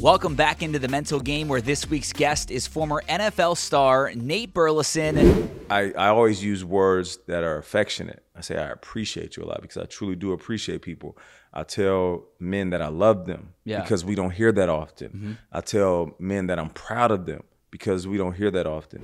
Welcome back into the mental game where this week's guest is former NFL star Nate Burleson. I, I always use words that are affectionate. I say I appreciate you a lot because I truly do appreciate people. I tell men that I love them Yeah. because we don't hear that often. Mm-hmm. I tell men that I'm proud of them because we don't hear that often.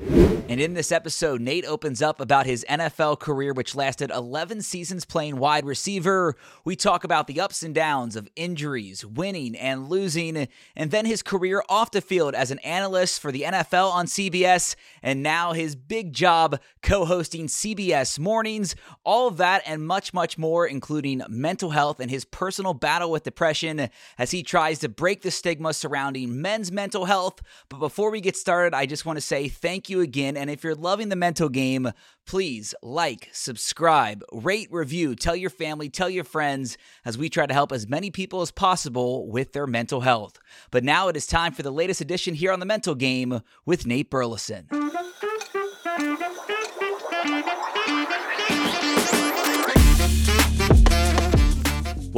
And in this episode, Nate opens up about his NFL career, which lasted 11 seasons playing wide receiver. We talk about the ups and downs of injuries, winning and losing, and then his career off the field as an analyst for the NFL on CBS, and now his big job co hosting CBS Mornings. All of that and much, much more, including mental health and his personal battle with depression as he tries to break the stigma surrounding men's mental health. But before we get started, I just want to say thank you again. And if you're loving the mental game, please like, subscribe, rate, review, tell your family, tell your friends as we try to help as many people as possible with their mental health. But now it is time for the latest edition here on the mental game with Nate Burleson.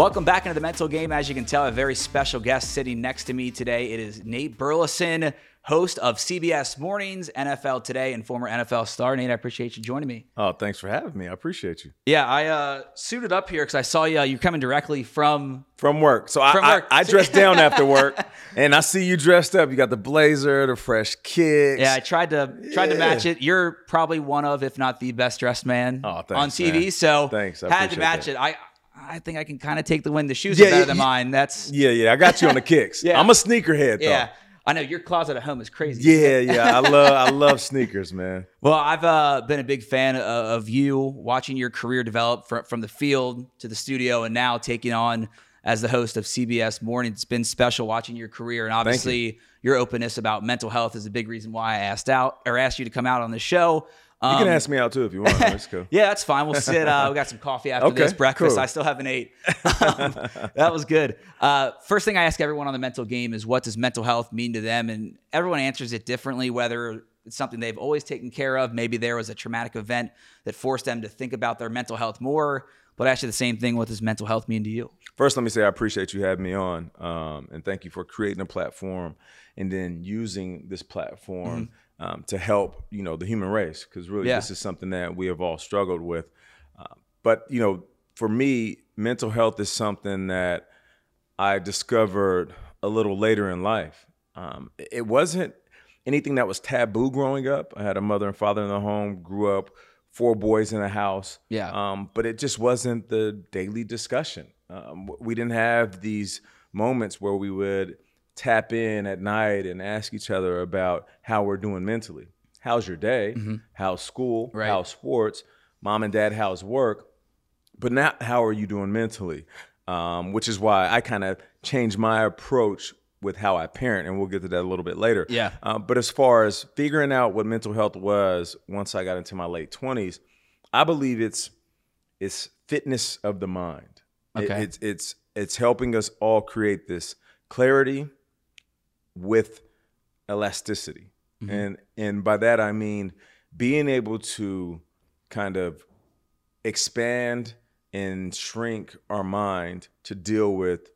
Welcome back into the mental game. As you can tell, a very special guest sitting next to me today. It is Nate Burleson, host of CBS Mornings, NFL Today, and former NFL star. Nate, I appreciate you joining me. Oh, thanks for having me. I appreciate you. Yeah, I uh, suited up here because I saw you. You're coming directly from. From work. So I, From I, work. I dressed down after work and I see you dressed up. You got the blazer, the fresh kicks. Yeah, I tried to tried to match it. You're probably one of, if not the best dressed man Oh, thanks, on TV. man. So Thanks, I had to match that. it. I I think I can kind of take the win. The shoes Yeah, are better yeah, than yeah. mine. That's Yeah, yeah. I got you on the kicks. Yeah. I'm a sneakerhead though. yeah. I know your closet at home is crazy. Yeah, yeah. I love I love sneakers, man. Well, I've uh, been a big fan of, of you, watching your career develop from, from the field to the studio, and now taking on as the host of CBS Morning. It's been special watching your career, and obviously your openness about mental health is a big reason why I asked out or asked you to come out on the show. You Um, can ask me out too if you want. Let's go. yeah, that's fine. We'll sit. Uh, we got some coffee after Okay, this breakfast. cool. I still haven't ate. Um, that was good. Uh, first thing I ask everyone on the mental game is what does mental health mean to them? And everyone answers it differently, whether it's something they've always taken care of. Maybe there was a traumatic event that forced them to think about their mental health more. But actually, the same thing. What does mental health mean to you? First, let me say I appreciate you having me on, um, and thank you for creating a platform and then using this platform um, to help you know the human race because really. Yeah. this is something that we have all struggled with. Uh, but you know, for me, mental health is something that I discovered a little later in life. Um, it wasn't anything that was taboo growing up. I had a mother and father in the home, grew up four boys in a house. Yeah. Um, but it just wasn't the daily discussion. Um, we didn't have these moments where we would tap in at night and ask each other about how we're doing mentally. How's your day? How's school? Mm-hmm. Right. How's sports? Mom and dad, how's work? but not how are you doing mentally um, which is why i kind of changed my approach with how i parent and we'll get to that a little bit later Yeah. uh, but as far as figuring out what mental health was once i got into my late 20s i believe it's it's fitness of the mind It- Okay. it's it's it's helping us all create this clarity with elasticity mm-hmm. and and by that i mean being able to kind of expand and shrink our mind to deal with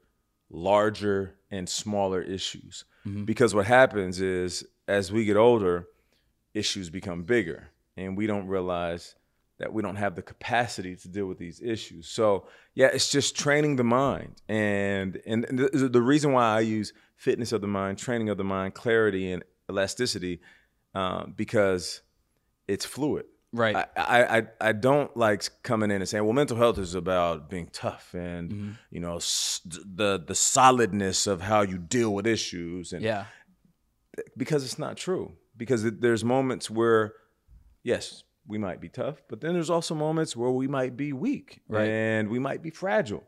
larger and smaller issues. Mm-hmm. Because what happens is as we get older, issues become bigger and we don't realize that we don't have the capacity to deal with these issues. So, yeah, it's just training the mind. And and the, the reason why I use fitness of the mind, training of the mind, clarity and elasticity um, because it's fluid. Right. I, I, I- I don't like coming in and saying, well, mental health is about being tough and Mm-hmm. you know s- the the solidness of how you deal with issues and yeah. because it's not true. Because it, there's moments where, yes, we might be tough, but then there's also moments where we might be weak Right. and we might be fragile.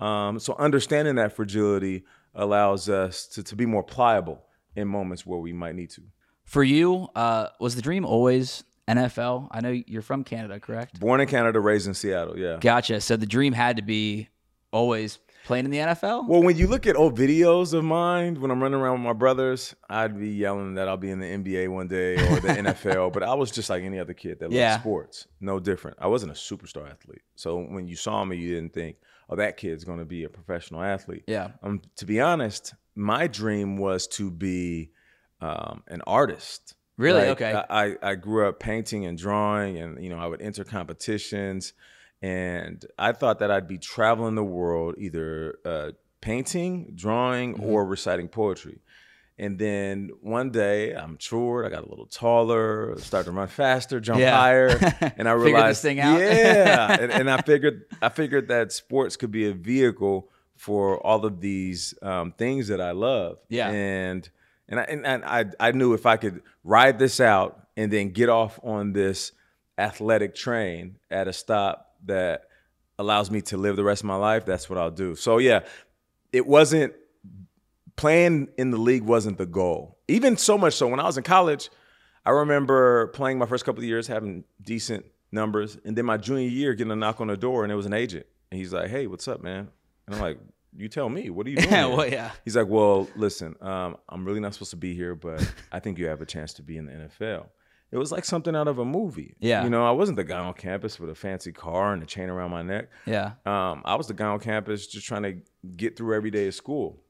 Um, so understanding that fragility allows us to, to be more pliable in moments where we might need to. For you, uh, was the dream always NFL? I know you're from Canada, correct? Born in Canada, raised in Seattle. Yeah. Gotcha. So the dream had to be always playing in the NFL? Well, when you look at old videos of mine when I'm running around with my brothers, I'd be yelling that I'll be in the NBA one day or the NFL. But I was just like any other kid that Yeah. loved sports, no different. I wasn't a superstar athlete, so when you saw me, you didn't think, "Oh, that kid's going to be a professional athlete." Yeah. Um, to be honest, my dream was to be um, an artist. Really? Like, Okay. I, I grew up painting and drawing, and you know I would enter competitions, and I thought that I'd be traveling the world, either uh, painting, drawing, Mm-hmm. or reciting poetry. And then one day I matured, I got a little taller, started to run faster, jump Yeah. higher, and I Figured this realized, thing out. yeah, and, and I figured I figured that sports could be a vehicle for all of these um, things that I love. Yeah. and and I, and, and I I knew if I could ride this out and then get off on this athletic train at a stop that allows me to live the rest of my life, that's what I'll do. So yeah, it wasn't playing in the league wasn't the goal. Even so much so when I was in college, I remember playing my first couple of years having decent numbers, and then my junior year getting a knock on the door, and it was an agent, and he's like, "Hey, what's up, man?" And I'm like, "You tell me, what are you doing?" Yeah, well, yeah. He's like, "Well, listen, um, I'm really not supposed to be here, but I think you have a chance to be in the NFL." It was like something out of a movie. Yeah. you know, I wasn't the guy on campus with a fancy car and a chain around my neck. Yeah. Um, I was the guy on campus just trying to get through every day of school.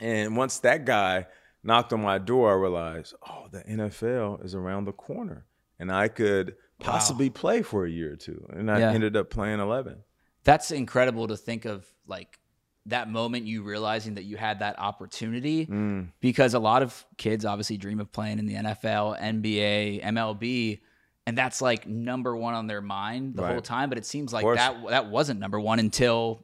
And once that guy knocked on my door, I realized, oh, the NFL is around the corner. And I could possibly play for a year or two. And I Yeah. ended up playing 11. That's incredible to think of like that moment you realizing that you had that opportunity Mm. because a lot of kids obviously dream of playing in the NFL, NBA, MLB and that's like number 1 on their mind the whole time but it seems like that that wasn't number 1 until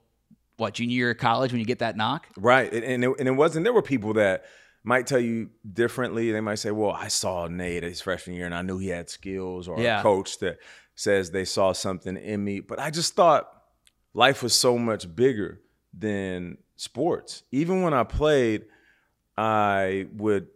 what junior year of college when you get that knock? Right. And, and, it, and it wasn't, there were people that might tell you differently. They might say, well, I saw Nate his freshman year and I knew he had skills, or Yeah. a coach that says they saw something in me. But I just thought life was so much bigger than sports. Even when I played, I would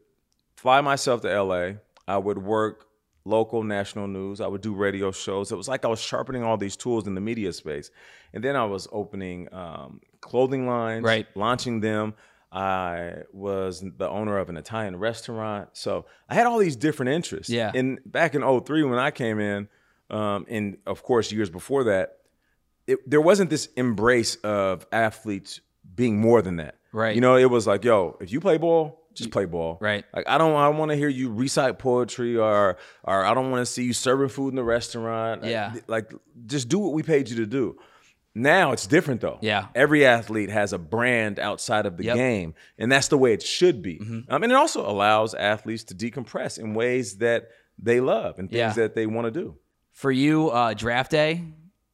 fly myself to LA. I would work local national news. I would do radio shows. It was like I was sharpening all these tools in the media space. And then I was opening um, clothing lines, Right. launching them. I was the owner of an Italian restaurant. So I had all these different interests. Yeah. And back in 03 when I came in, um, and of course years before that, it, there wasn't this embrace of athletes being more than that. Right. You know, it was like, yo, if you play ball, just play ball. Right. Like I don't I want to hear you recite poetry or or I don't want to see you serving food in the restaurant. Yeah. Like just do what we paid you to do. Now it's different though. Yeah. Every athlete has a brand outside of the Yep. Mm-hmm. game, and that's the way it should be. Um, and it also allows athletes to decompress in ways that they love and things Yeah. that they want to do. For you uh draft day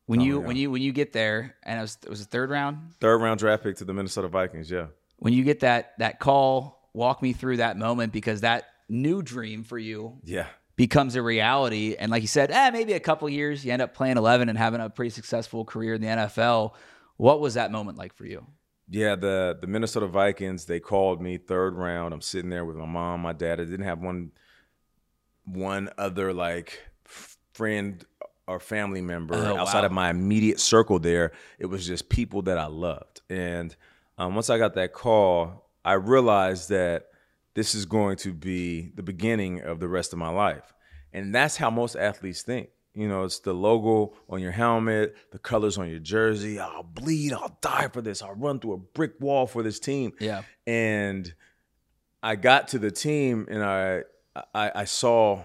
when you Oh, yeah. when you when you get there and it was it was the third round Third round draft pick to the Minnesota Vikings. Yeah. when you get that that call walk me through that moment because that new dream for you Yeah. becomes a reality and like you said eh, maybe a couple years you end up playing 11 and having a pretty successful career in the nfl what was that moment like for you Yeah, the the Minnesota Vikings, they called me third round. I'm sitting there with my mom, my dad. I didn't have one one other like friend or family member Oh, outside wow. of my immediate circle there. It was just people that I loved. And um, once I got that call, I realized that this is going to be the beginning of the rest of my life. And that's how most athletes think. You know, it's the logo on your helmet, the colors on your jersey. I'll bleed, I'll die for this. I'll run through a brick wall for this team. Yeah. And I got to the team and I I, I saw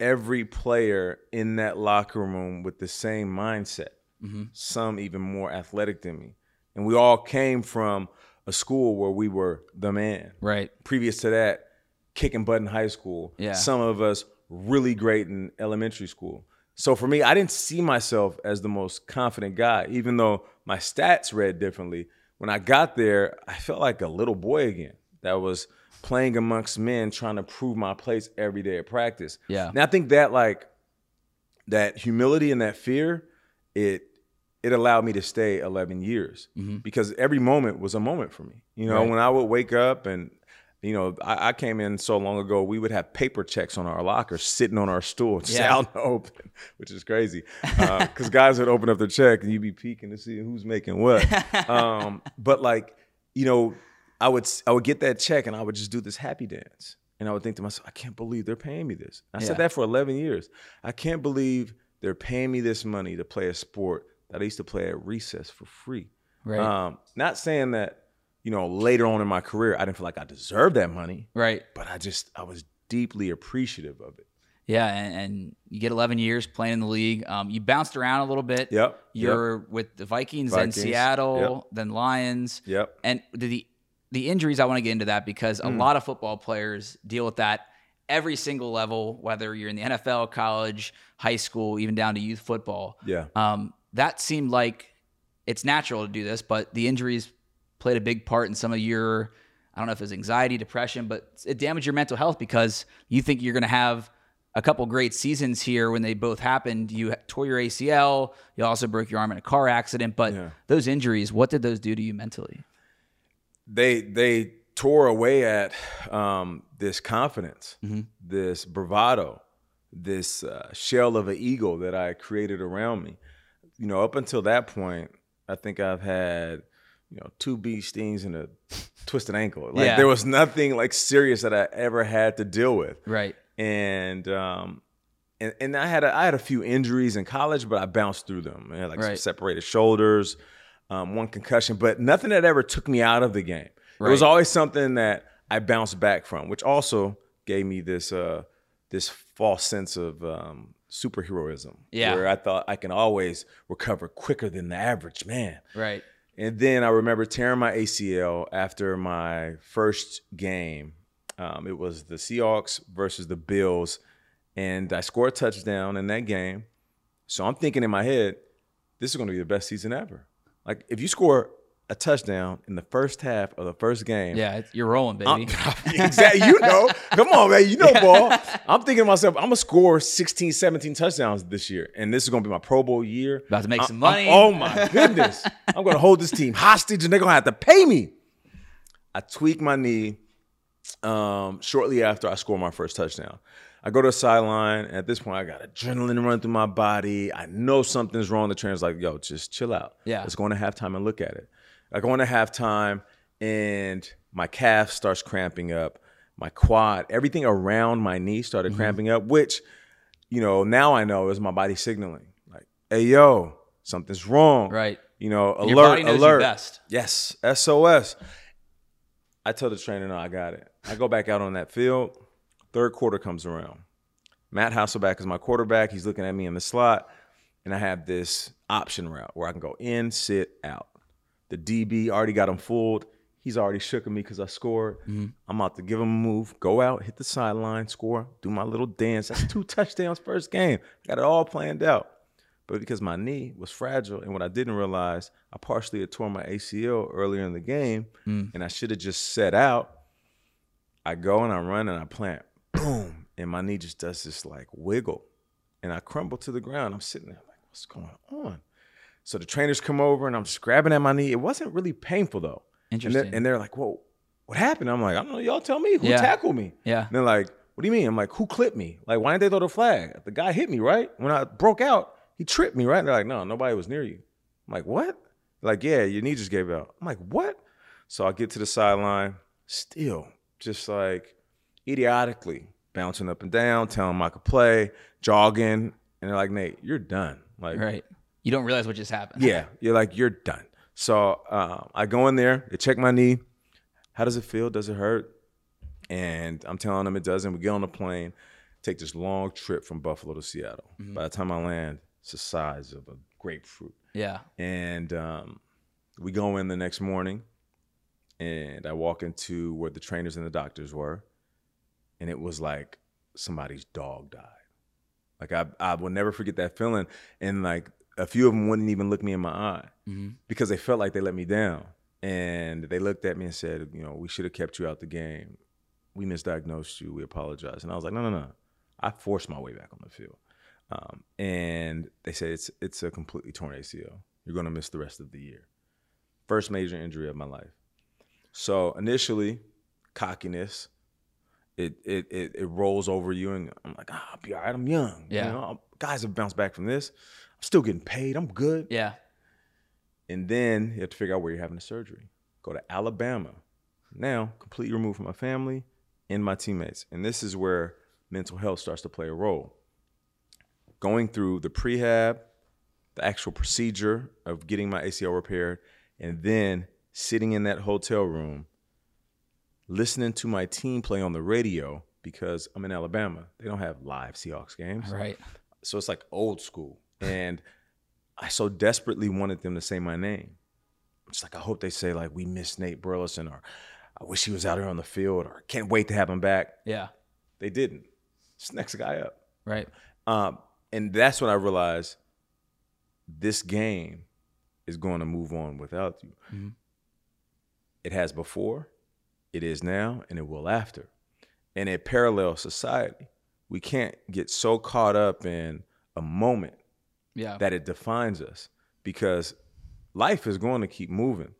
every player in that locker room with the same mindset. Mm-hmm. Some even more athletic than me. And we all came from a school where we were the man right previous to that, kicking butt in high school. Yeah. Some of us really great in elementary school. So for me, I didn't see myself as the most confident guy, even though my stats read differently. When I got there, I felt like a little boy again that was playing amongst men, trying to prove my place every day at practice. Yeah. And I think that like that humility and that fear, it it allowed me to stay 11 years because every moment was a moment for me. You know, Right. when I would wake up and You know, I, I came in so long ago, we would have paper checks on our locker sitting on our stool, just Yeah. out in the open, which is crazy. Because guys would open up their check and you'd be peeking to see who's making what. um, but like, you know, I would I would get that check and I would just do this happy dance. And I would think to myself, I can't believe they're paying me this. I Yeah. said that for 11 years. I can't believe they're paying me this money to play a sport that I used to play at recess for free. Right. Um, not saying that, you know, later on in my career, I didn't feel like I deserved that money, right. but I just, I was deeply appreciative of it. Yeah, and, and you get 11 years playing in the league. Um, you bounced around a little bit. Yep. You're with the Vikings, then Vikings, Seattle, then Lions. Yep. And the the injuries, I want to get into that because Hmm. a lot of football players deal with that every single level, whether you're in the NFL, college, high school, even down to youth football. Yeah. Um, that seemed like it's natural to do this, but the injuries played a big part in some of your, I don't know if it was anxiety, depression, but it damaged your mental health because you think you're going to have a couple great seasons here when they both happened. You tore your ACL, you also broke your arm in a car accident, but Yeah. those injuries, what did those do to you mentally? they they tore away at um, this confidence, this bravado, this uh, shell of an ego that I created around me. You know, up until that point, I think I've had you know two bee stings and a twisted ankle. Like Yeah. there was nothing like serious that I ever had to deal with. Right. and um and, and I had a, I had a few injuries in college, but I bounced through them. I had like some Right. separated shoulders, um, one concussion, but nothing that ever took me out of the game. It was always something that I bounced back from, which also gave me this uh, this false sense of um, superheroism, Yeah. where I thought I can always recover quicker than the average man. Right. And then I remember tearing my ACL after my first game. Um, it was the Seahawks versus the Bills, and I scored a touchdown in that game. So I'm thinking in my head, this is going to be the best season ever. Like if you score a touchdown in the first half of the first game, Yeah, you're rolling, I'm- baby. exactly. You know, come on, man. You know, ball. I'm thinking to myself, I'm gonna score 16, 17 touchdowns this year, and this is gonna be my Pro Bowl year. About to make I- some I'm- money. oh my goodness, I'm gonna hold this team hostage, and they're gonna have to pay me. I tweak my knee um, shortly after I score my first touchdown. I go to the sideline. And At this point, I got adrenaline running through my body. I know something's wrong. The trainer's like, "Yo, just chill out. Yeah. let's go into halftime and look at it." I go into halftime, and my calf starts cramping up. My quad, everything around my knee started Mm-hmm. cramping up, which, you know, now I know is my body signaling, like, "Hey, yo, something's wrong." Right. You know, alert, Your body knows you alert. best. Yes, SOS. I tell the trainer, no, I got it. I go back out on that field. Third quarter comes around. Matt Hasselbeck is my quarterback. He's looking at me in the slot, and I have this option route where I can go in, sit, out. The DB already got him fooled. He's already shooking me because I scored. Mm-hmm. I'm about to give him a move, go out, hit the sideline, score, do my little dance. That's two touchdowns first game. Got it all planned out. But because my knee was fragile, and what I didn't realize, I partially had torn my ACL earlier in the game, mm. and I should have just set out. I go and I run and I plant, boom, and my knee just does this like wiggle, and I crumble to the ground. I'm sitting there like, what's going on? So the trainers come over and I'm just grabbing at my knee. It wasn't really painful though. And they're, Interesting. and they're like, whoa, what happened? I'm like, I don't know. Y'all tell me who Yeah. tackled me. Yeah. And they're like, what do you mean? I'm like, who clipped me? Like, why didn't they throw the flag? The guy hit me, right? When I broke out, he tripped me, right? They're like, no, nobody was near you. I'm like, what? Like, yeah, your knee just gave out. I'm like, what? So I get to the sideline, still just like idiotically bouncing up and down, telling them I could play, jogging. And they're like, Nate, you're done. Like, Right. You don't realize what just happened. yeah, you're like, you're done. So uh, I go in there, they check my knee. How does it feel? Does it hurt? And I'm telling them it doesn't. We get on the plane, take this long trip from Buffalo to Seattle. By the time I land, it's the size of a grapefruit. Yeah. And um, we go in the next morning, and I walk into where the trainers and the doctors were, and it was like somebody's dog died. Like I, I will never forget that feeling. And like a few of them wouldn't even look me in my eye because they felt like they let me down. And they looked at me and said, you know, we should have kept you out the game. We misdiagnosed you. We apologize. And I was like, no, no, no. I forced my way back on the field. Um, and they said it's it's a completely torn ACL. You're going to miss the rest of the year. First major injury of my life. So initially, cockiness. It it it, it rolls over you, and I'm like, ah, I'll be all right. I'm young. Yeah. You know, guys have bounced back from this. I'm still getting paid. I'm good. Yeah. And then you have to figure out where you're having the surgery. Go to Alabama. Now, completely removed from my family and my teammates. And this is where mental health starts to play a role. Going through the prehab, the actual procedure of getting my ACL repaired, and then sitting in that hotel room, listening to my team play on the radio because I'm in Alabama. They don't have live Seahawks games. Right. So it's like old school. And I so desperately wanted them to say my name. It's like I hope they say like we miss Nate Burleson or I wish he was out here on the field or can't wait to have him back. Yeah. They didn't. It's the next guy up. Right. Um, and that's when I realized this game is going to move on without you. Mhm. It has before, it is now, and it will after. And it parallels society. We can't get so caught up in a moment Yeah. that it defines us because life is going to keep moving.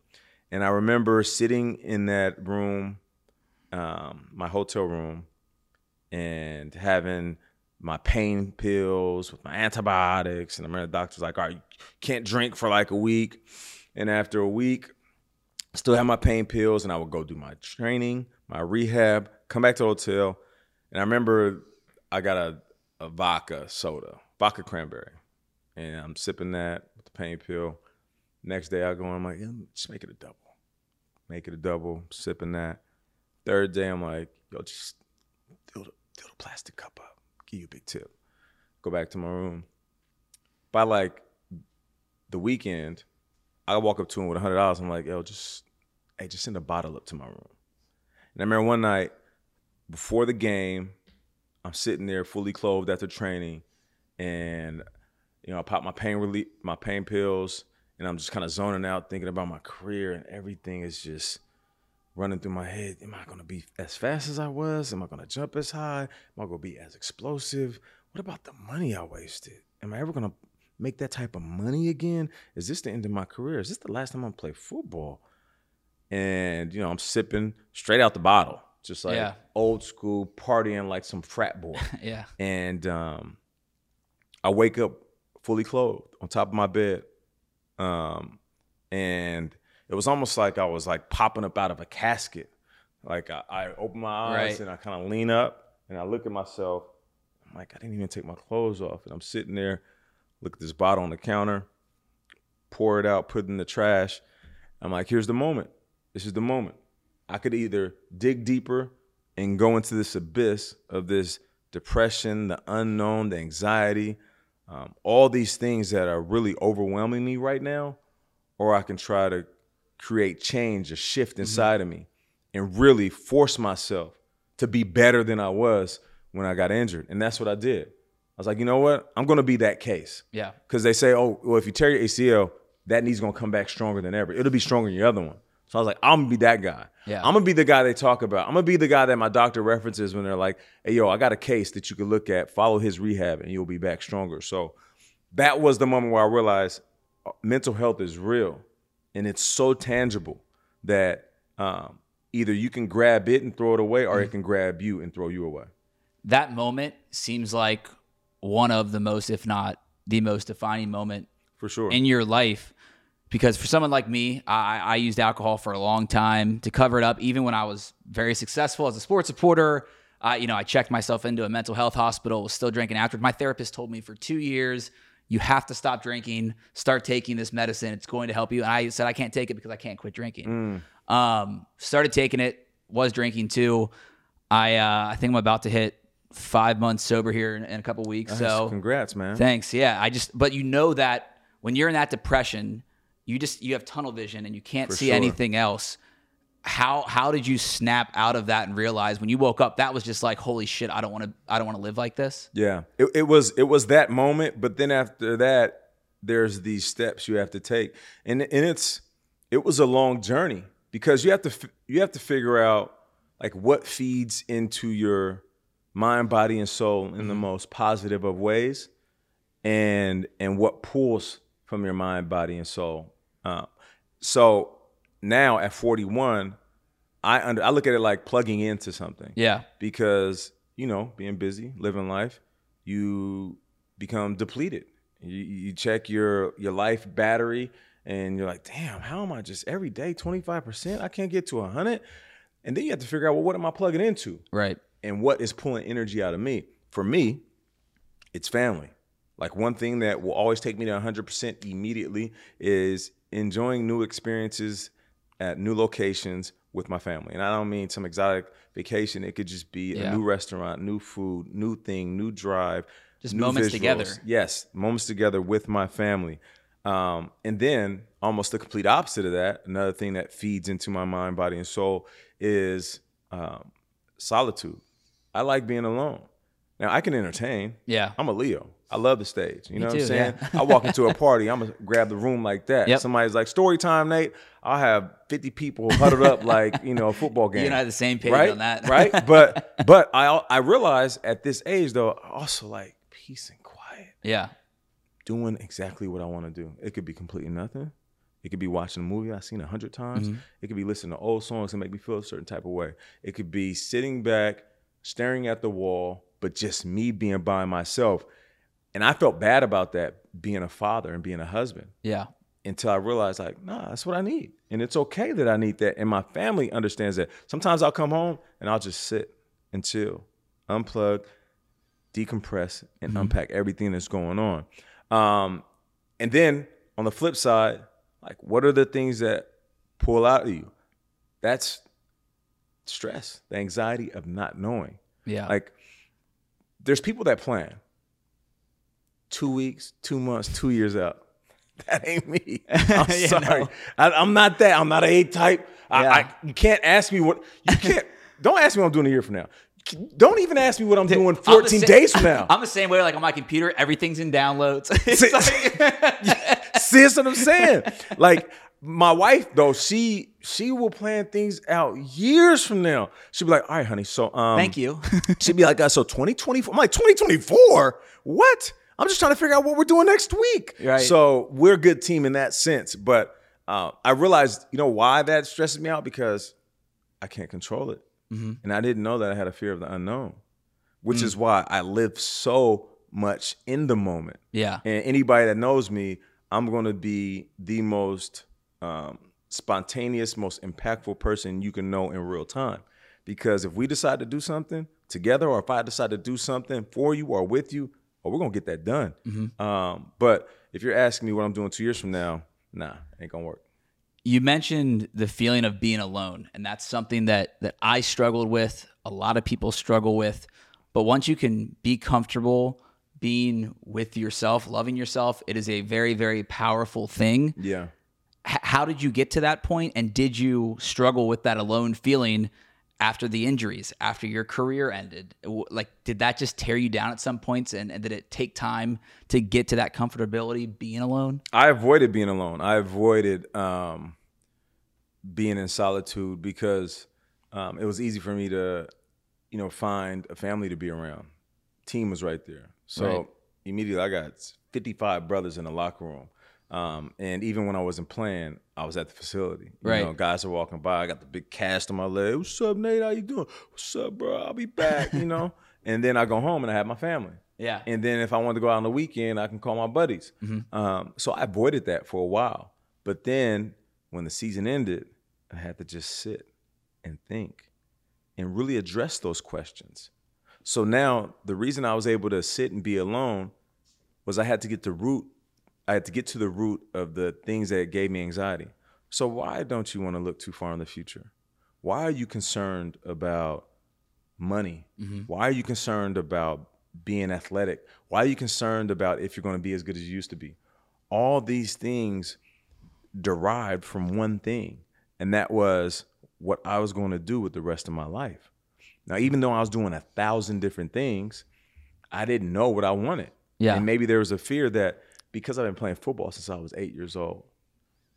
And I remember sitting in that room, um, my hotel room, and having my pain pills with my antibiotics. And I remember the doctor was like, all right, can't drink for like a week. And after a week, I still have my pain pills, and I would go do my training, my rehab, come back to the hotel. And I remember I got a, a vodka soda, vodka cranberry and I'm sipping that with the pain pill. Next day I go, I'm like, yeah, just make it a double. Make it a double, sipping that. Third day I'm like, yo, just fill the, fill the plastic cup up. Give you a big tip. Go back to my room. By like the weekend, I walk up to him with hundred dollars. I'm like, yo, just hey, just send a bottle up to my room. And I remember one night before the game, I'm sitting there fully clothed after training, and you know, I pop my pain relief, my pain pills, and I'm just kind of zoning out, thinking about my career, and everything is just running through my head. Am I gonna be as fast as I was? Am I gonna jump as high? Am I gonna be as explosive? What about the money I wasted? Am I ever gonna make that type of money again? Is this the end of my career? Is this the last time I'm gonna play football? And you know, I'm sipping straight out the bottle, just like Yeah. old school partying like some frat boy yeah. and um, I wake up fully clothed on top of my bed, um, and it was almost like I was like popping up out of a casket. Like I, I open my eyes Right. and I kind of lean up and I look at myself. I'm like, I didn't even take my clothes off, and I'm sitting there, look at this bottle on the counter, pour it out, put it in the trash. I'm like, here's the moment. This is the moment. I could either dig deeper and go into this abyss of this depression, the unknown, the anxiety, um, all these things that are really overwhelming me right now, or I can try to create change, a shift inside of me, and really force myself to be better than I was when I got injured. And that's what I did. I was like, you know what? I'm going to be that case. Yeah. Because they say, oh, well, if you tear your ACL, that knee's gonna come back stronger than ever. It'll be stronger than your other one. So I was like, I'm gonna be that guy. Yeah. I'm gonna be the guy they talk about. I'm gonna be the guy that my doctor references when they're like, hey, yo, I got a case that you could look at, follow his rehab, and you'll be back stronger. So that was the moment where I realized uh, mental health is real and it's so tangible that um, either you can grab it and throw it away or it can grab you and throw you away. That moment seems like one of the most, if not the most defining moment For sure. in your life because for someone like me I, I used alcohol for a long time to cover it up. Even when i was very successful as a sports reporter uh, you know i checked myself into a mental health hospital was still drinking after my therapist told me for two years you have to stop drinking start taking this medicine. It's going to help you. And i said i can't take it because i can't quit drinking. Um, started taking it was drinking too. I uh, i think i'm about to hit five months sober here in, in a couple weeks so congrats, man. Thanks. Yeah, I just but you know that when you're in that depression, you just you have tunnel vision and you can't For see sure. anything else. How how did you snap out of that and realize when you woke up that was just like holy shit, I don't want to I don't want to live like this? Yeah, it, it was it was that moment, but then after that, there's these steps you have to take, and and it's it was a long journey because you have to you have to figure out like what feeds into your mind, body, and soul in the mm-hmm. most positive of ways, and and what pulls from your mind, body, and soul. Uh, so now at 41, I under I look at it like plugging into something. Yeah. Because, you know, being busy, living life, you become depleted. You, you check your your life battery and you're like, damn, how am I just every day 25%? I can't get to 100. And then you have to figure out, well, what am I plugging into? Right. And what is pulling energy out of me? For me, it's family. Like one thing that will always take me to 100% immediately is enjoying new experiences at new locations with my family. And I don't mean some exotic vacation. It could just be Yeah. a new restaurant, new food, new thing, new drive. Just new moments visuals. together. Yes, moments together with my family. Um, and then almost the complete opposite of that, another thing that feeds into my mind, body, and soul is um, solitude. I like being alone. Now I can entertain. Yeah. I'm a Leo. I love the stage. You know what too, I'm saying? yeah. I walk into a party, I'm gonna grab the room like that. Yep. Somebody's like, story time, Nate. I'll have 50 people huddled up like, you know, a football game. You and I are the same page right? on that. right? But but I I realize at this age though, I also like peace and quiet. Yeah. Doing exactly what I want to do. It could be completely nothing. It could be watching a movie I've seen a hundred times. Mm-hmm. It could be listening to old songs and make me feel a certain type of way. It could be sitting back, staring at the wall, but just me being by myself. And I felt bad about that being a father and being a husband Yeah. until I realized, like, nah, that's what I need. And it's okay that I need that. And my family understands that. Sometimes I'll come home and I'll just sit and chill, unplug, decompress, and unpack everything that's going on. Um, and then on the flip side, like, what are the things that pull out of you? That's stress, the anxiety of not knowing. Yeah. Like, there's people that plan two weeks, two months, two years out. That ain't me. I'm Yeah, sorry. no. I, I'm not that. I'm not a A type. I, Yeah. I, you can't ask me what you can't. don't ask me what I'm doing a year from now. Don't even ask me what I'm doing I'm the 14 sa- days from now. I'm the same way. Like on my computer, everything's in downloads. It's like- See, that's what I'm saying. Like my wife though, she she will plan things out years from now. She'll be like, "All right, honey, so um, Thank you. She'd be like, uh, so 2024. I'm like, 2024? What? I'm just trying to figure out what we're doing next week. Right. So we're a good team in that sense. But uh, I realized, you know, why that stresses me out because I can't control it. And I didn't know that I had a fear of the unknown, which is why I live so much in the moment. yeah. And anybody that knows me, I'm going to be the most um, spontaneous, most impactful person you can know in real time. Because if we decide to do something together, or if I decide to do something for you or with you, oh, we're going to get that done. Um, but if you're asking me what I'm doing two years from now, nah, ain't going to work. You mentioned the feeling of being alone, and that's something that that I struggled with. A lot of people struggle with, but once you can be comfortable being with yourself, loving yourself, it is a very very powerful thing. Yeah. How did you get to that point, and did you struggle with that alone feeling after the injuries, after your career ended? Like, did that just tear you down at some points, and, and did it take time to get to that comfortability being alone? I avoided being alone. I avoided um, being in solitude because um, it was easy for me to, you know, find a family to be around. Team was right there, so Right. immediately I got 55 brothers in the locker room. Um, and even when I wasn't playing, I was at the facility. You Right. know, guys are walking by. I got the big cast on my leg. What's up, Nate? How you doing? What's up, bro? I'll be back. You know. and then I go home and I have my family. Yeah. And then if I wanted to go out on the weekend, I can call my buddies. Um, so I avoided that for a while. But then when the season ended, I had to just sit and think and really address those questions. So now the reason I was able to sit and be alone was I had to get the root, I had to get to the root of the things that gave me anxiety. So why don't you want to look too far in the future? Why are you concerned about money? Mm-hmm. Why are you concerned about being athletic? Why are you concerned about if you're going to be as good as you used to be? All these things derived from one thing, and that was what I was going to do with the rest of my life. Now, even though I was doing a thousand different things, I didn't know what I wanted. Yeah. And maybe there was a fear that because I've been playing football since I was eight years old,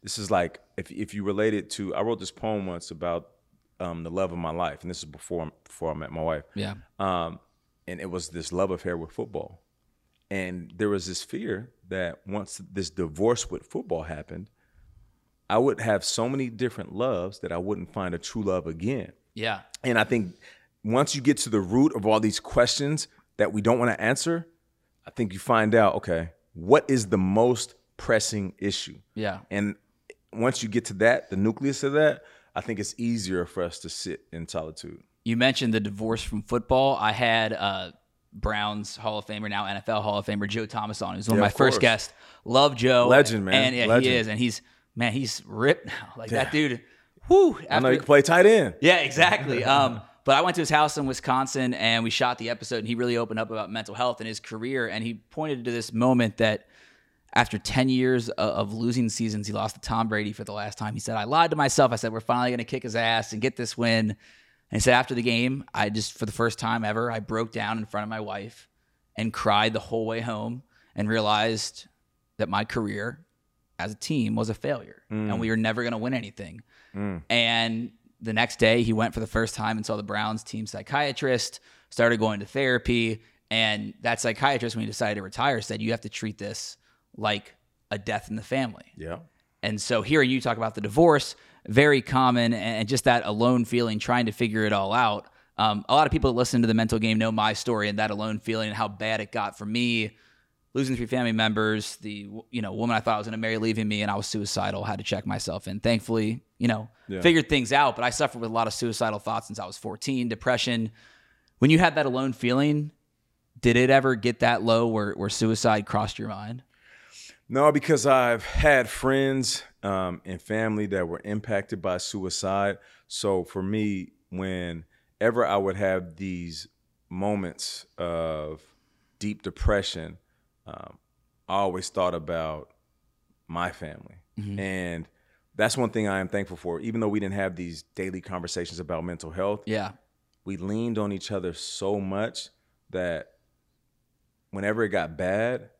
this is like if if you relate it to I wrote this poem once about um, the love of my life, and this is before before I met my wife. Yeah. Um, and it was this love affair with football. And there was this fear that once this divorce with football happened, I would have so many different loves that I wouldn't find a true love again. Yeah. And I think once you get to the root of all these questions that we don't want to answer, I think you find out, okay, what is the most pressing issue? Yeah. And once you get to that, the nucleus of that, I think it's easier for us to sit in solitude. You mentioned the divorce from football. I had uh, Browns Hall of Famer, now NFL Hall of Famer Joe Thomas on. He was one Yeah, of my of first guests. Love Joe. Legend, man. And yeah, Legend. he is. And he's man, he's ripped now. Like that dude. Whoo. I know after- you can play tight end. Yeah, exactly. Um, but I went to his house in Wisconsin and we shot the episode, and he really opened up about mental health and his career. And he pointed to this moment that after 10 years of losing seasons, he lost to Tom Brady for the last time. He said, I lied to myself. I said, We're finally going to kick his ass and get this win. And he said, After the game, I just, for the first time ever, I broke down in front of my wife and cried the whole way home and realized that my career as a team was a failure and mm. we were never going to win anything. Mm. And the next day, he went for the first time and saw the Browns team psychiatrist, started going to therapy. And that psychiatrist, when he decided to retire, said, You have to treat this like a death in the family. Yeah. And so hearing you talk about the divorce, very common, and just that alone feeling, trying to figure it all out. Um, a lot of people that listen to the mental game know my story and that alone feeling and how bad it got for me. Losing three family members, the you know woman I thought I was going to marry leaving me, and I was suicidal. Had to check myself, and thankfully, you know, Yeah. figured things out. But I suffered with a lot of suicidal thoughts since I was 14, depression. When you had that alone feeling, did it ever get that low where, where suicide crossed your mind? No, because I've had friends um, and family that were impacted by suicide. So for me, whenever I would have these moments of deep depression, um, I always thought about my family. And that's one thing I am thankful for. Even though we didn't have these daily conversations about mental health, Yeah, we leaned on each other so much that whenever it got bad,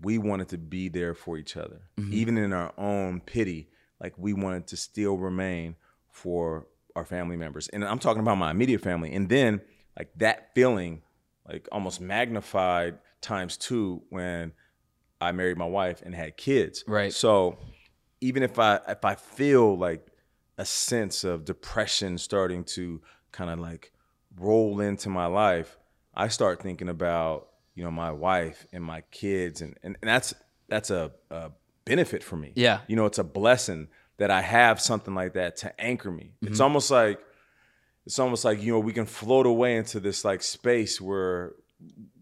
we wanted to be there for each other. Even in our own pity, like we wanted to still remain for our family members. And I'm talking about my immediate family. And then like that feeling like almost magnified times two when I married my wife and had kids. Right. So even if I if I feel like a sense of depression starting to kind of like roll into my life, I start thinking about you know my wife and my kids, and and, and that's that's a, a benefit for me. Yeah. you know, it's a blessing that I have something like that to anchor me. Mm-hmm. It's almost like it's almost like you know we can float away into this like space where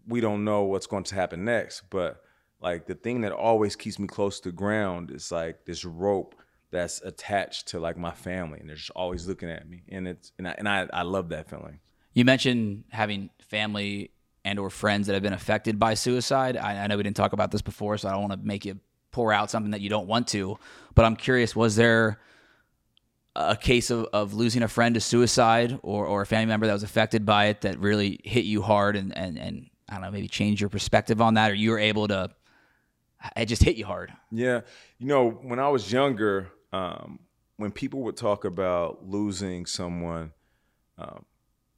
we don't know what's going to happen next but like the thing that always keeps me close to ground is like this rope that's attached to like my family and they're just always looking at me and it's and I, and I, I love that feeling You mentioned having family and or friends that have been affected by suicide. I, I know we didn't talk about this before, so I don't want to make you pour out something that you don't want to. But I'm curious, was there a case of, of losing a friend to suicide or, or a family member that was affected by it that really hit you hard and, and, and I don't know, maybe change your perspective on that or you were able to it just hit you hard. Yeah, you know, when I was younger, um, when people would talk about losing someone, um,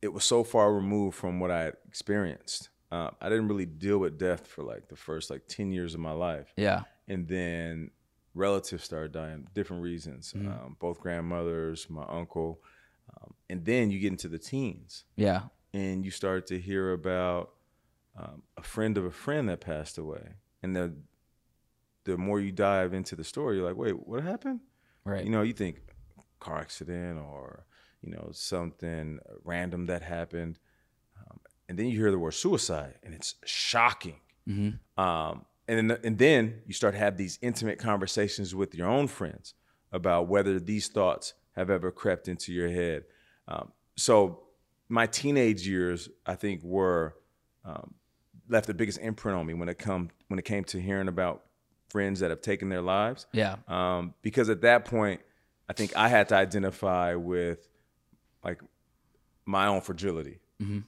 it was so far removed from what I had experienced. Uh, I didn't really deal with death for like the first like ten years of my life, Yeah. and then relatives started dying, different reasons. Um, both grandmothers, my uncle, um, and then you get into the teens, Yeah. and you start to hear about um, a friend of a friend that passed away, and the the more you dive into the story, you're like, wait, what happened? Right. You know, you think car accident or you know something random that happened, um, and then you hear the word suicide, and it's shocking. Um, and then, and then you start to have these intimate conversations with your own friends about whether these thoughts have ever crept into your head. Um, so my teenage years, I think, were um, left the biggest imprint on me when it come when it came to hearing about friends that have taken their lives. Yeah. Um, because at that point, I think I had to identify with like my own fragility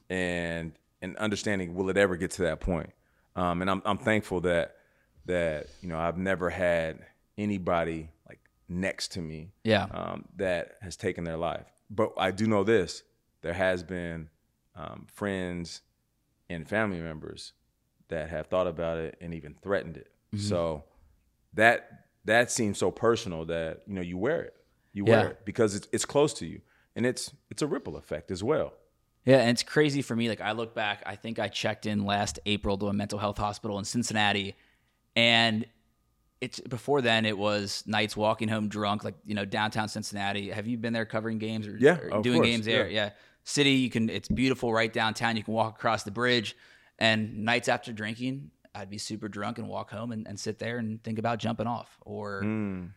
and and understanding will it ever get to that point. Um, and I'm I'm thankful that that you know I've never had anybody like next to me Yeah. um, that has taken their life. But I do know this: there has been um, friends and family members that have thought about it and even threatened it. Mm-hmm. So that that seems so personal that you know you wear it. You Yeah. wear it because it's it's close to you, and it's it's a ripple effect as well. Yeah, and it's crazy for me. Like I look back, I think I checked in last April to a mental health hospital in Cincinnati, and it's before then it was nights walking home drunk, like you know downtown Cincinnati. Have you been there covering games or, Yeah, or doing course, games there? yeah. Yeah, city. You can. It's beautiful right downtown. You can walk across the bridge, and nights after drinking, I'd be super drunk and walk home and, and sit there and think about jumping off or Mm.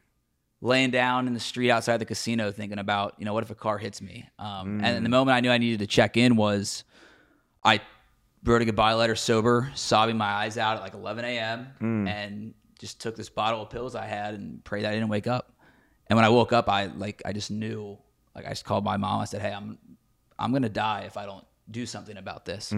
laying down in the street outside the casino thinking about, you know, what if a car hits me? Um, And Mm. the moment I knew I needed to check in was I wrote a goodbye letter sober, sobbing my eyes out at like 11 a.m. Mm. and just took this bottle of pills I had and prayed I didn't wake up. And when I woke up, I like I just knew. Like I just called my mom. I said, "Hey, I'm I'm gonna die if I don't do something about this."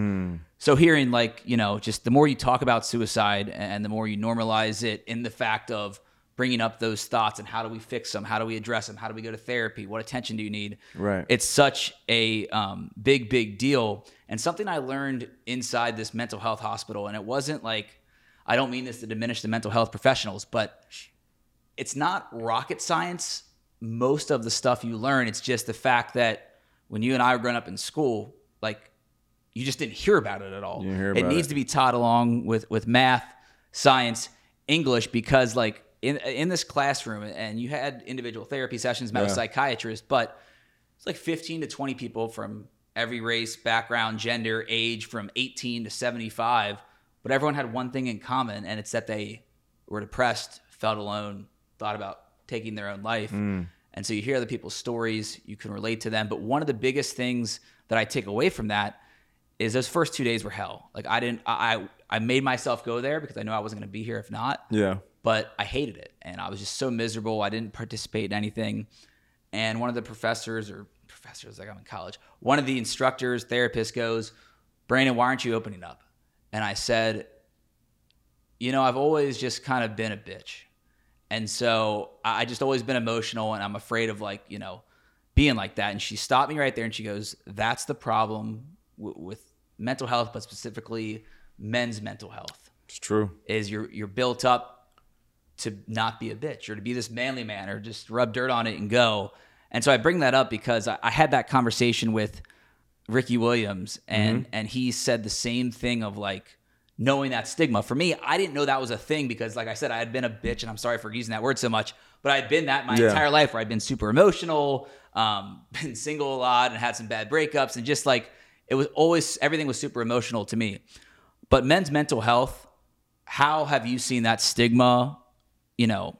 So hearing like you know, just the more you talk about suicide and the more you normalize it in the fact of bringing up those thoughts and how do we fix them, how do we address them, how do we go to therapy, what attention do you need? Right. It's such a um, big, big deal, and something I learned inside this mental health hospital. And it wasn't like I don't mean this to diminish the mental health professionals, but it's not rocket science. Most of the stuff you learn, it's just the fact that when you and I were growing up in school, like you just didn't hear about it at all. It needs it. to be taught along with with math, science, English, because like in in this classroom, and you had individual therapy sessions, met with Yeah. psychiatrists, but it's like 15 to 20 people from every race, background, gender, age, from 18 to 75. But everyone had one thing in common, and it's that they were depressed, felt alone, thought about taking their own life. And so you hear other people's stories, you can relate to them. But one of the biggest things that I take away from that is those first two days were hell. Like I didn't, I, I I made myself go there because I knew I wasn't going to be here if not Yeah. but I hated it and I was just so miserable. I didn't participate in anything. And one of the professors or professors, like I'm in college, one of the instructors, therapists goes, Brandon, why aren't you opening up? And I said, you know, I've always just kind of been a bitch. And so I I just always been emotional and I'm afraid of like, you know, being like that. And she stopped me right there and she goes, that's the problem w- with mental health, but specifically men's mental health It's true. is you're you're built up to not be a bitch or to be this manly man or just rub dirt on it and go. And so I bring that up because I, I had that conversation with Ricky Williams and mm-hmm. and he said the same thing of like knowing that stigma. For me, I didn't know that was a thing because like I said, I had been a bitch and I'm sorry for using that word so much, but I'd been that my Yeah. entire life where I'd been super emotional, um, been single a lot and had some bad breakups and just like it was always everything was super emotional to me. But men's mental health, how have you seen that stigma, you know,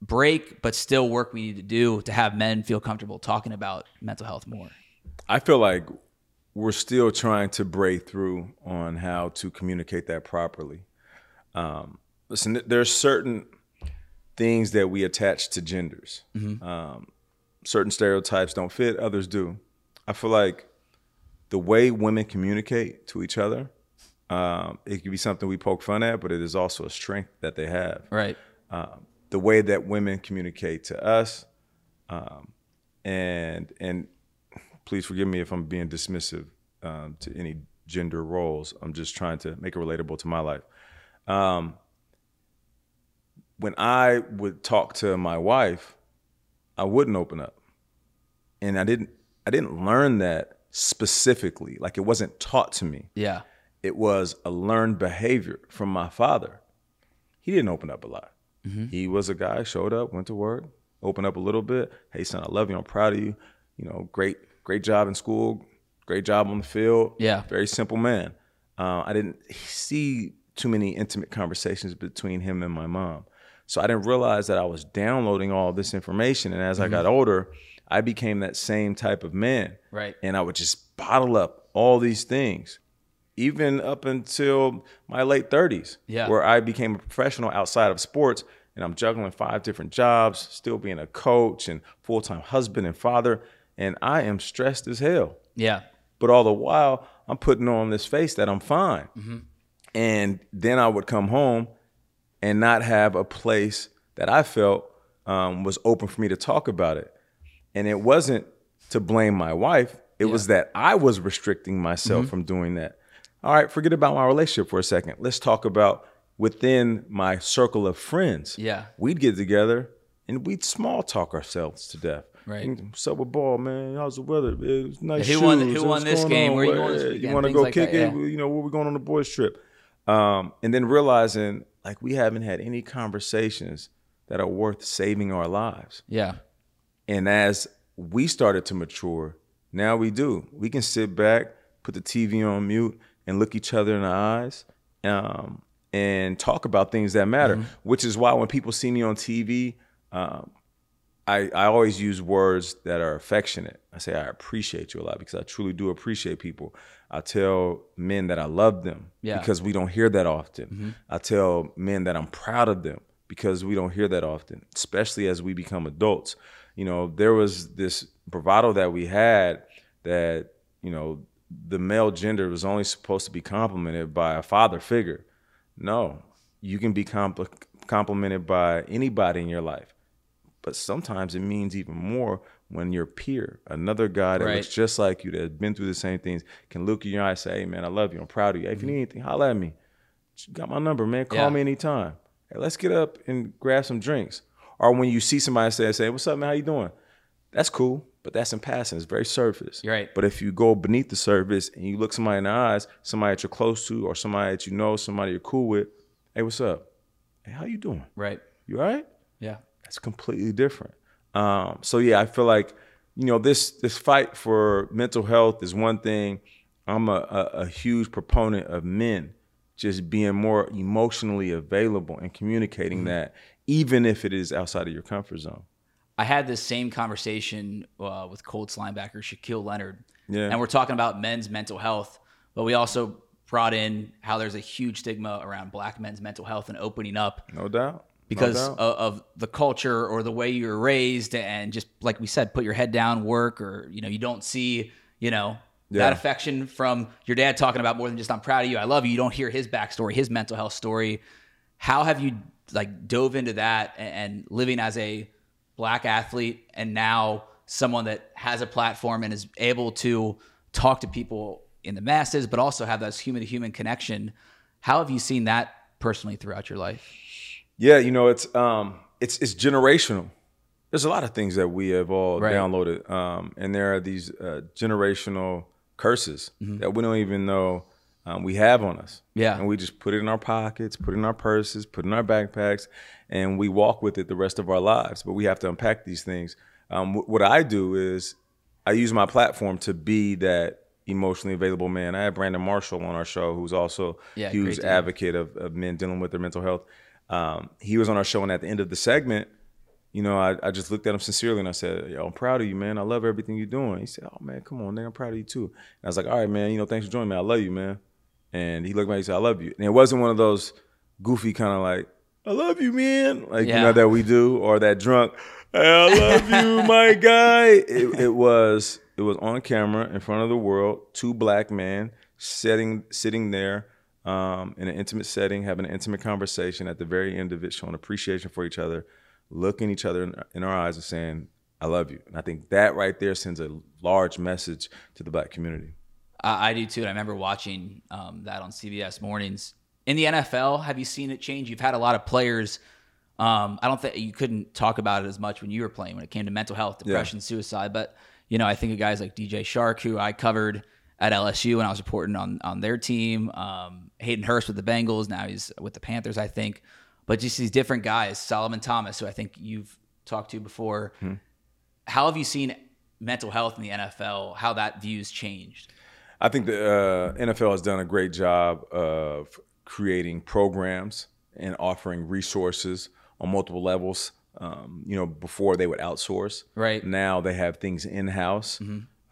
break, but still work we need to do to have men feel comfortable talking about mental health more? I feel like we're still trying to break through on how to communicate that properly. Um, listen, there's certain things that we attach to genders. Um, certain stereotypes don't fit, others do. I feel like the way women communicate to each other, um, it could be something we poke fun at, but it is also a strength that they have Right. um, the way that women communicate to us, um, and and please forgive me if I'm being dismissive um, to any gender roles. I'm just trying to make it relatable to my life. Um, when I would talk to my wife, I wouldn't open up, and I didn't. I didn't learn that specifically. Like it wasn't taught to me Yeah. it was a learned behavior from my father. He didn't open up a lot. He was a guy, showed up, went to work, opened up a little bit. Hey, son, I love you. I'm proud of you. You know, great, great job in school, great job on the field. Yeah. Very simple man. Uh, I didn't see too many intimate conversations between him and my mom. So I didn't realize that I was downloading all this information. And as I got older, I became that same type of man Right. and I would just bottle up all these things, even up until my late 30s, Yeah. where I became a professional outside of sports. And I'm juggling five different jobs, still being a coach and full time husband and father. And I am stressed as hell. Yeah. But all the while, I'm putting on this face that I'm fine. And then I would come home and not have a place that I felt um, was open for me to talk about it. And it wasn't to blame my wife, it was that I was restricting myself from doing that. All right, forget about my relationship for a second. Let's talk about within my circle of friends. Yeah. We'd get together and we'd small talk ourselves to death. Right. And, What's up with ball, man? How's the weather? It's nice Who won- who won this game? on? Where you going this You want to go like kick that, it? yeah. You know, where we going on the boys trip? Um, and then realizing like we haven't had any conversations that are worth saving our lives. Yeah. And as we started to mature, now we do. We can sit back, put the TV on mute, and look each other in the eyes um, and talk about things that matter. Which is why when people see me on TV, um, I, I always use words that are affectionate. I say, I appreciate you a lot because I truly do appreciate people. I tell men that I love them Yeah. because we don't hear that often. Mm-hmm. I tell men that I'm proud of them because we don't hear that often, especially as we become adults. You know, there was this bravado that we had that, you know, the male gender was only supposed to be complimented by a father figure. No, you can be compl- complimented by anybody in your life but sometimes it means even more when your peer, another guy that Right. looks just like you, that has been through the same things, can look in your eye and say, "Hey, man, I love you. I'm proud of you. Hey, if you mm-hmm. need anything, holla at me. You got my number, man. Call Yeah. me anytime. Hey, let's get up and grab some drinks." Or when you see somebody say, "Say, what's up, man? How you doing?" That's cool, but that's in passing. It's very surface. You're right. But if you go beneath the surface and you look somebody in the eyes, somebody that you're close to, or somebody that you know, somebody you're cool with, hey, what's up? Hey, how you doing? Right. You all right? Yeah. That's completely different. Um, so yeah, I feel like you know this this fight for mental health is one thing. I'm a, a, a huge proponent of men just being more emotionally available and communicating Mm-hmm. that, even if it is outside of your comfort zone. I had this same conversation uh, with Colts linebacker Shaquille Leonard. Yeah. And we're talking about men's mental health, but we also brought in how there's a huge stigma around black men's mental health and opening up No doubt. Because no of, of the culture or the way you were raised and just like we said, put your head down, work, or you know, you don't see, you know, Yeah. that affection from your dad talking about more than just I'm proud of you, I love you. You don't hear his backstory, his mental health story. How have you like dove into that and, and living as a black athlete and now someone that has a platform and is able to talk to people in the masses, but also have that human to human connection? How have you seen that personally throughout your life? Yeah, you know, it's um it's it's generational. There's a lot of things that we have all Right. downloaded. Um, and there are these uh, generational curses that we don't even know um, we have on us. Yeah. And we just put it in our pockets, put it in our purses, put it in our backpacks, and we walk with it the rest of our lives. But we have to unpack these things. Um, wh- what I do is I use my platform to be that emotionally available man. I had Brandon Marshall on our show, who's also Yeah, a huge advocate of, of men dealing with their mental health. Um, he was on our show, and at the end of the segment, you know, I, I just looked at him sincerely and I said, Yo, I'm proud of you, man. I love everything you're doing. He said, Oh, man, come on, nigga. I'm proud of you too. And I was like, All right, man, you know, thanks for joining me. I love you, man. And he looked at me and said, I love you. And it wasn't one of those goofy kind of like, I love you, man. Like, you know, that we do, or that drunk, hey, I love you, my guy. It, it was it was on camera in front of the world, two black men sitting sitting there um, in an intimate setting, having an intimate conversation. At the very end of it, showing appreciation for each other, looking each other in, in our eyes and saying, "I love you." And I think that right there sends a large message to the black community. I, I do too. And I remember watching um, that on CBS mornings. In the NFL, have you seen it change? You've had a lot of players. Um, I don't think you couldn't talk about it as much when you were playing when it came to mental health, depression, suicide. But you know, I think of guys like DJ Chark, who I covered at LSU when I was reporting on on their team. Um, Hayden Hurst with the Bengals. Now he's with the Panthers, I think. But just these different guys, Solomon Thomas, who I think you've talked to before. How have you seen mental health in the NFL? How that view's changed? I think the uh, NFL has done a great job of creating programs and offering resources on multiple levels. Um, you know, before they would outsource, Right. Now they have things in house,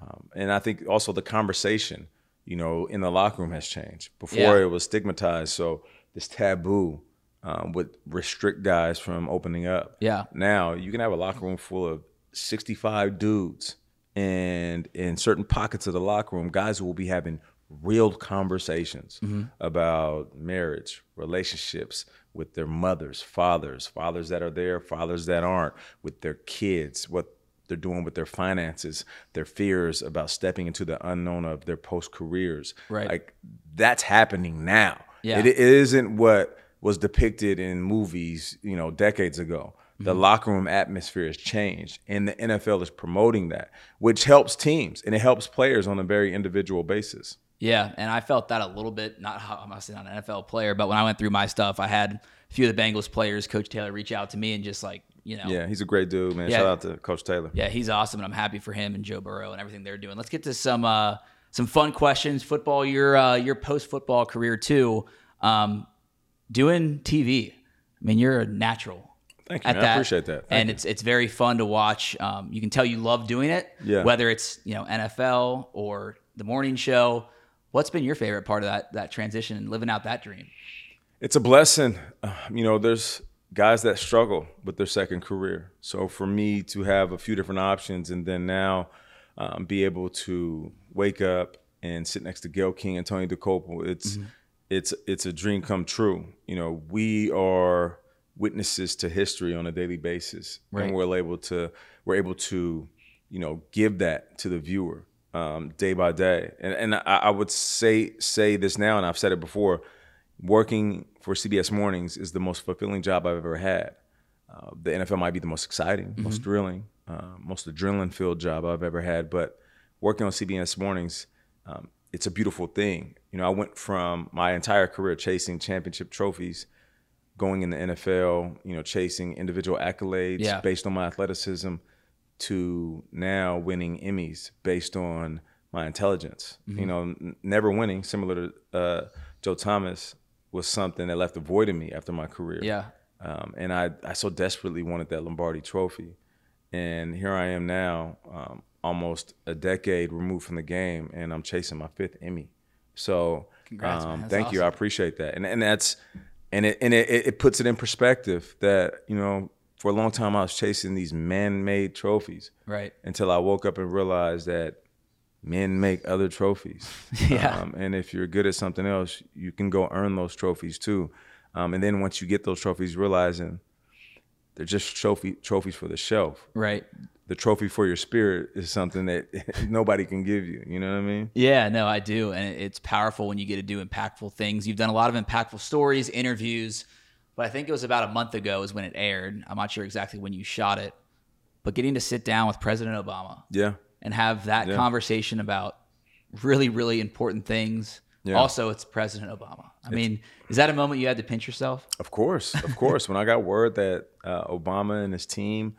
um, and I think also the conversation, you know, in the locker room has changed. Before Yeah. it was stigmatized, so this taboo um, would restrict guys from opening up. Yeah. Now you can have a locker room full of 65 dudes, and in certain pockets of the locker room, guys will be having real conversations about marriage, relationships with their mothers, fathers, fathers that are there, fathers that aren't, with their kids, what they're doing with their finances, their fears about stepping into the unknown of their post careers. Right. Like that's happening now. Yeah. It, it isn't what was depicted in movies, you know, decades ago. The mm-hmm. locker room atmosphere has changed, and the NFL is promoting that, which helps teams and it helps players on a very individual basis. Yeah, and I felt that a little bit. Not I'm not saying not an NFL player, but when I went through my stuff, I had a few of the Bengals players, Coach Taylor, reach out to me and just like you know, Yeah, he's a great dude, man. Yeah. Shout out to Coach Taylor. yeah, he's awesome, and I'm happy for him and Joe Burrow and everything they're doing. Let's get to some uh, some fun questions. Football, your uh, your post football career too, um, doing TV. I mean, you're a natural. Thank you, at man. I appreciate that. Thank and you. it's it's very fun to watch. Um, you can tell you love doing it. Yeah. Whether it's you know NFL or the morning show. What's been your favorite part of that that transition and living out that dream? It's a blessing. Uh, you know, there's guys that struggle with their second career. So for me to have a few different options and then now um, be able to wake up and sit next to Gayle King and Tony Dokoupil, it's it's it's a dream come true. You know, we are witnesses to history on a daily basis, Right. and we're able to we're able to you know give that to the viewer um, day by day. And and I, I would say say this now, and I've said it before working for CBS Mornings is the most fulfilling job I've ever had. Uh, the NFL might be the most exciting, most thrilling, uh, most adrenaline filled job I've ever had, but working on CBS Mornings, um, it's a beautiful thing. You know, I went from my entire career chasing championship trophies, going in the NFL, you know, chasing individual accolades Yeah. based on my athleticism, to now winning Emmys based on my intelligence. You know, n- never winning, similar to uh, Joe Thomas, was something that left a void in me after my career. Yeah. Um, and I, I so desperately wanted that Lombardi trophy. And here I am now, um, almost a decade removed from the game, and I'm chasing my fifth Emmy. So Congrats, um, thank you. I appreciate that. And, and that's, and it, and it, it puts it in perspective that, you know, for a long time I was chasing these man-made trophies Right. until I woke up and realized that men make other trophies. Yeah. Um, and if you're good at something else, you can go earn those trophies too. Um, and then once you get those trophies, realizing they're just trophy trophies for the shelf. Right. The trophy for your spirit is something that nobody can give you. You know what I mean? Yeah, no, I do. And it's powerful when you get to do impactful things. You've done a lot of impactful stories, interviews, but I think it was about a month ago is when it aired. I'm not sure exactly when you shot it, but getting to sit down with President Obama Yeah. And have that Yeah. conversation about really, really important things. Yeah. Also, it's President Obama. I mean, is that a moment you had to pinch yourself? Of course, of course. when I got word that uh, Obama and his team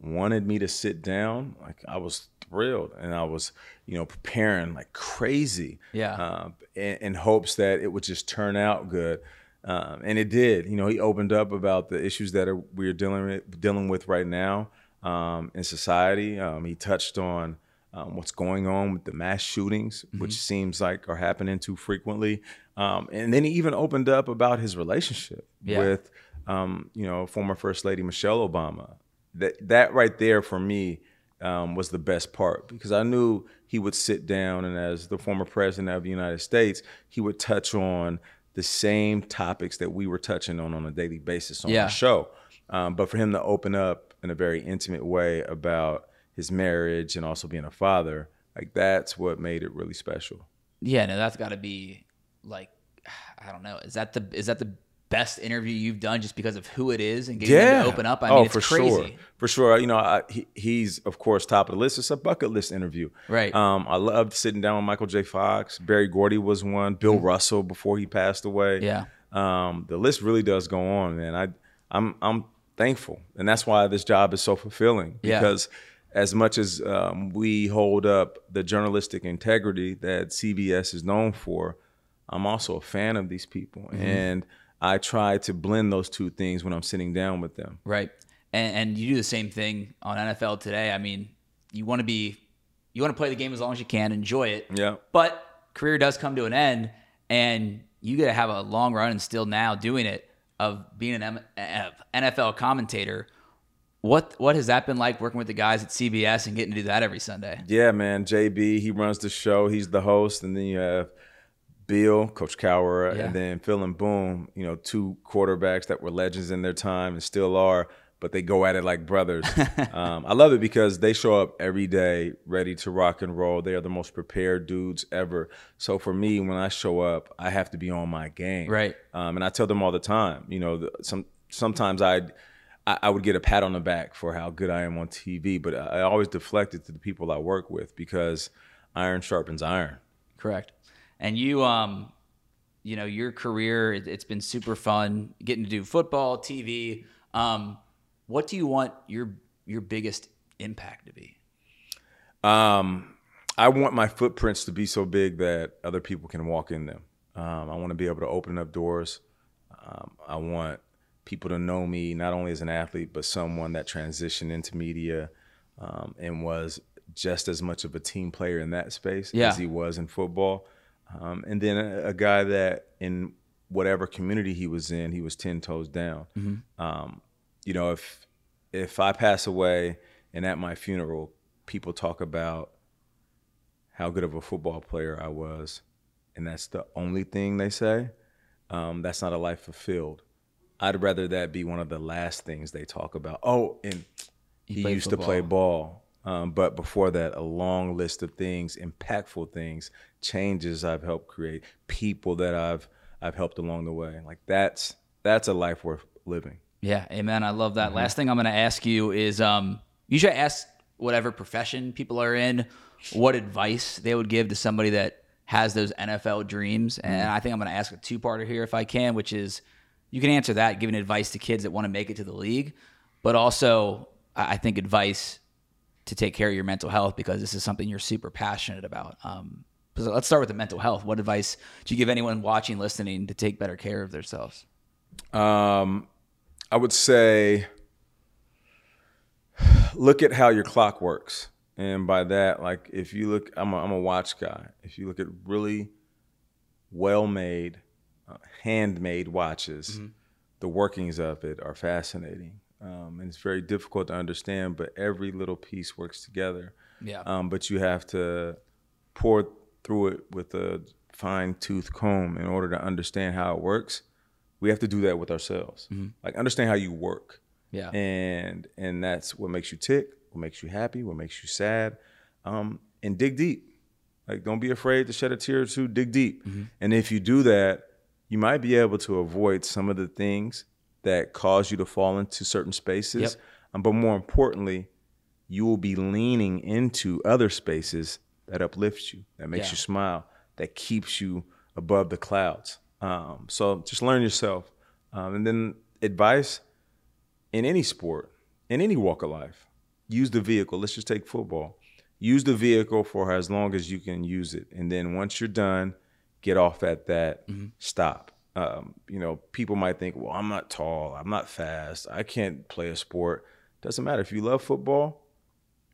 wanted me to sit down, like I was thrilled, and I was, you know, preparing like crazy, Yeah. um, in, in hopes that it would just turn out good, um, and it did. You know, he opened up about the issues that are, we're dealing with, dealing with right now um, in society. Um, he touched on um, what's going on with the mass shootings, which seems like are happening too frequently. Um, and then he even opened up about his relationship Yeah. with, um, you know, former First Lady Michelle Obama. That that right there for me um, was the best part because I knew he would sit down and as the former president of the United States, he would touch on the same topics that we were touching on on a daily basis on Yeah. our show. Um, but for him to open up in a very intimate way about his marriage and also being a father, like that's what made it really special. Yeah, no, that's got to be like, I don't know. Is that the is that the best interview you've done just because of who it is and getting them to open up? I mean, oh, it's for crazy. sure, for sure. You know, I, he, he's of course top of the list. It's a bucket list interview, Right. Um, I loved sitting down with Michael J. Fox. Berry Gordy was one. Bill Russell before he passed away. Mm-hmm. Yeah. Um, the list really does go on, man. I, I'm, I'm thankful, and that's why this job is so fulfilling. Yeah. As much as um, we hold up the journalistic integrity that CBS is known for, I'm also a fan of these people, Mm-hmm. and I try to blend those two things when I'm sitting down with them. Right. And, and you do the same thing on NFL today. I mean, you want to be, you want to play the game as long as you can, enjoy it. Yeah. But career does come to an end, and you got to have a long run and still now doing it of being an M- NFL commentator. What what has that been like working with the guys at CBS and getting to do that every Sunday? Yeah, man. JB, he runs the show. He's the host, and then you have Bill, Coach Cowher, Yeah. and then Phil and Boom. You know, two quarterbacks that were legends in their time and still are. but they go at it like brothers. um, I love it because they show up every day ready to rock and roll. They are the most prepared dudes ever. So for me, when I show up, I have to be on my game. Right. Um, and I tell them all the time. You know, the, some sometimes I. I would get a pat on the back for how good I am on TV, but I always deflect it to the people I work with because iron sharpens iron. Correct. And you, um, you know, your career, it, has been super fun getting to do football, TV. Um, what do you want your your biggest impact to be? Um, I want my footprints to be so big that other people can walk in them. Um, I want to be able to open up doors. Um, I want people to know me not only as an athlete, but someone that transitioned into media um, and was just as much of a team player in that space yeah. as he was in football. Um, and then a, a, guy that in whatever community he was in, he was 10 toes down. Mm-hmm. Um, you know, if if I pass away and at my funeral, people talk about how good of a football player I was, and that's the only thing they say, um, that's not a life fulfilled. I'd rather that be one of the last things they talk about. Oh, and he, he used football. to play ball. Um, but before that, a long list of things, impactful things, changes I've helped create, people that I've I've helped along the way. Like that's that's a life worth living. Yeah, amen. I love that. Mm-hmm. Last thing I'm going to ask you is um, you should ask whatever profession people are in what advice they would give to somebody that has those NFL dreams. And mm-hmm. I think I'm going to ask a two parter here if I can, which is you can answer that giving advice to kids that want to make it to the league, but also I think advice to take care of your mental health because this is something you're super passionate about. Um, so let's start with the mental health. What advice do you give anyone watching, listening to take better care of themselves? Um, I would say look at how your clock works. And by that, like if you look, I'm a, I'm a watch guy. If you look at really well made, handmade watches, mm-hmm. the workings of it are fascinating. Um, and it's very difficult to understand, but every little piece works together. Yeah. Um, but you have to pour through it with a fine tooth comb in order to understand how it works we have to do that with ourselves. Mm-hmm. Like understand how you work. Yeah. And and that's what makes you tick, what makes you happy, what makes you sad. Um, and dig deep. Like don't be afraid to shed a tear or two, dig deep. Mm-hmm. And if you do that, you might be able to avoid some of the things that cause you to fall into certain spaces. Yep. Um, but more importantly, you will be leaning into other spaces that uplifts you, that makes yeah. you smile, that keeps you above the clouds. Um, so just learn yourself. Um, and then advice in any sport, in any walk of life, use the vehicle. Let's just take football. Use the vehicle for as long as you can use it. And then once you're done, get off at that, mm-hmm. stop. Um, you know, people might think, well, I'm not tall, I'm not fast, I can't play a sport. Doesn't matter. If you love football,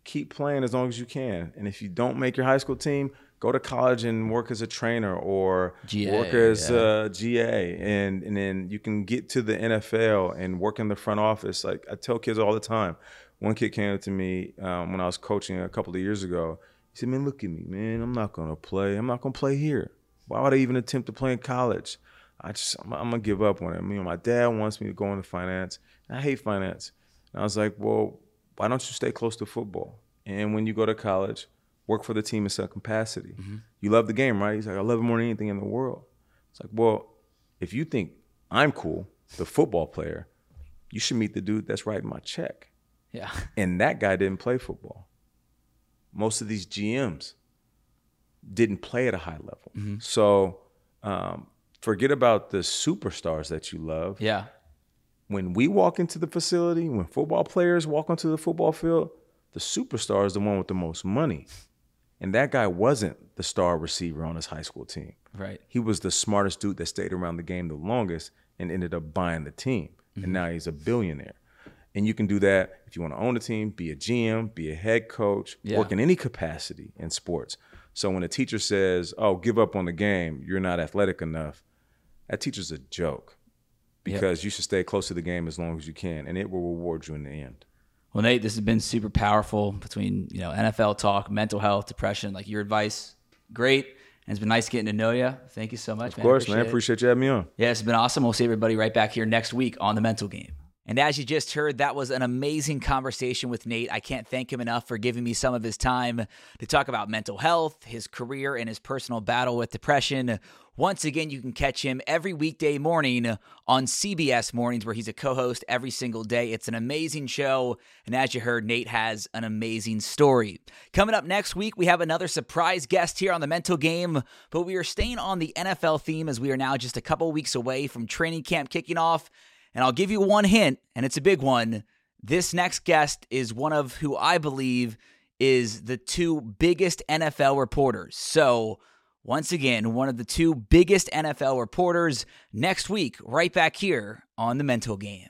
keep playing as long as you can. And if you don't make your high school team, go to college and work as a trainer or GA, work as yeah. a GA and and then you can get to the NFL and work in the front office. Like I tell kids all the time. One kid came up to me um, when I was coaching a couple of years ago. He said, "Man, look at me, man. I'm not gonna play. I'm not gonna play here. Why would I even attempt to play in college? I just I'm, I'm gonna give up on it. I mean, my dad wants me to go into finance. I hate finance. And I was like, well, why don't you stay close to football? And when you go to college, work for the team in some capacity. Mm-hmm. You love the game, right? He's like, I love it more than anything in the world. It's like, well, if you think I'm cool, the football player, you should meet the dude that's writing my check. Yeah. And that guy didn't play football. Most of these GMs didn't play at a high level. Mm-hmm. So um, forget about the superstars that you love. Yeah. When we walk into the facility, when football players walk onto the football field, the superstar is the one with the most money. And that guy wasn't the star receiver on his high school team. Right. He was the smartest dude that stayed around the game the longest and ended up buying the team. Mm-hmm. And now he's a billionaire. And you can do that if you want to own a team, be a GM, be a head coach, yeah. work in any capacity in sports. So when a teacher says, "Oh, give up on the game, you're not athletic enough," that teacher's a joke because yep. you should stay close to the game as long as you can, and it will reward you in the end. Well, Nate, this has been super powerful between you know NFL talk, mental health, depression. Like your advice, great, and it's been nice getting to know you. Thank you so much. Of man. course, appreciate man. Appreciate you having me on. Yeah, it's been awesome. We'll see everybody right back here next week on the Mental Game. And as you just heard, that was an amazing conversation with Nate. I can't thank him enough for giving me some of his time to talk about mental health, his career, and his personal battle with depression. Once again, you can catch him every weekday morning on CBS Mornings, where he's a co host every single day. It's an amazing show. And as you heard, Nate has an amazing story. Coming up next week, we have another surprise guest here on the mental game, but we are staying on the NFL theme as we are now just a couple weeks away from training camp kicking off. And I'll give you one hint, and it's a big one. This next guest is one of who I believe is the two biggest NFL reporters. So, once again, one of the two biggest NFL reporters next week, right back here on the mental game.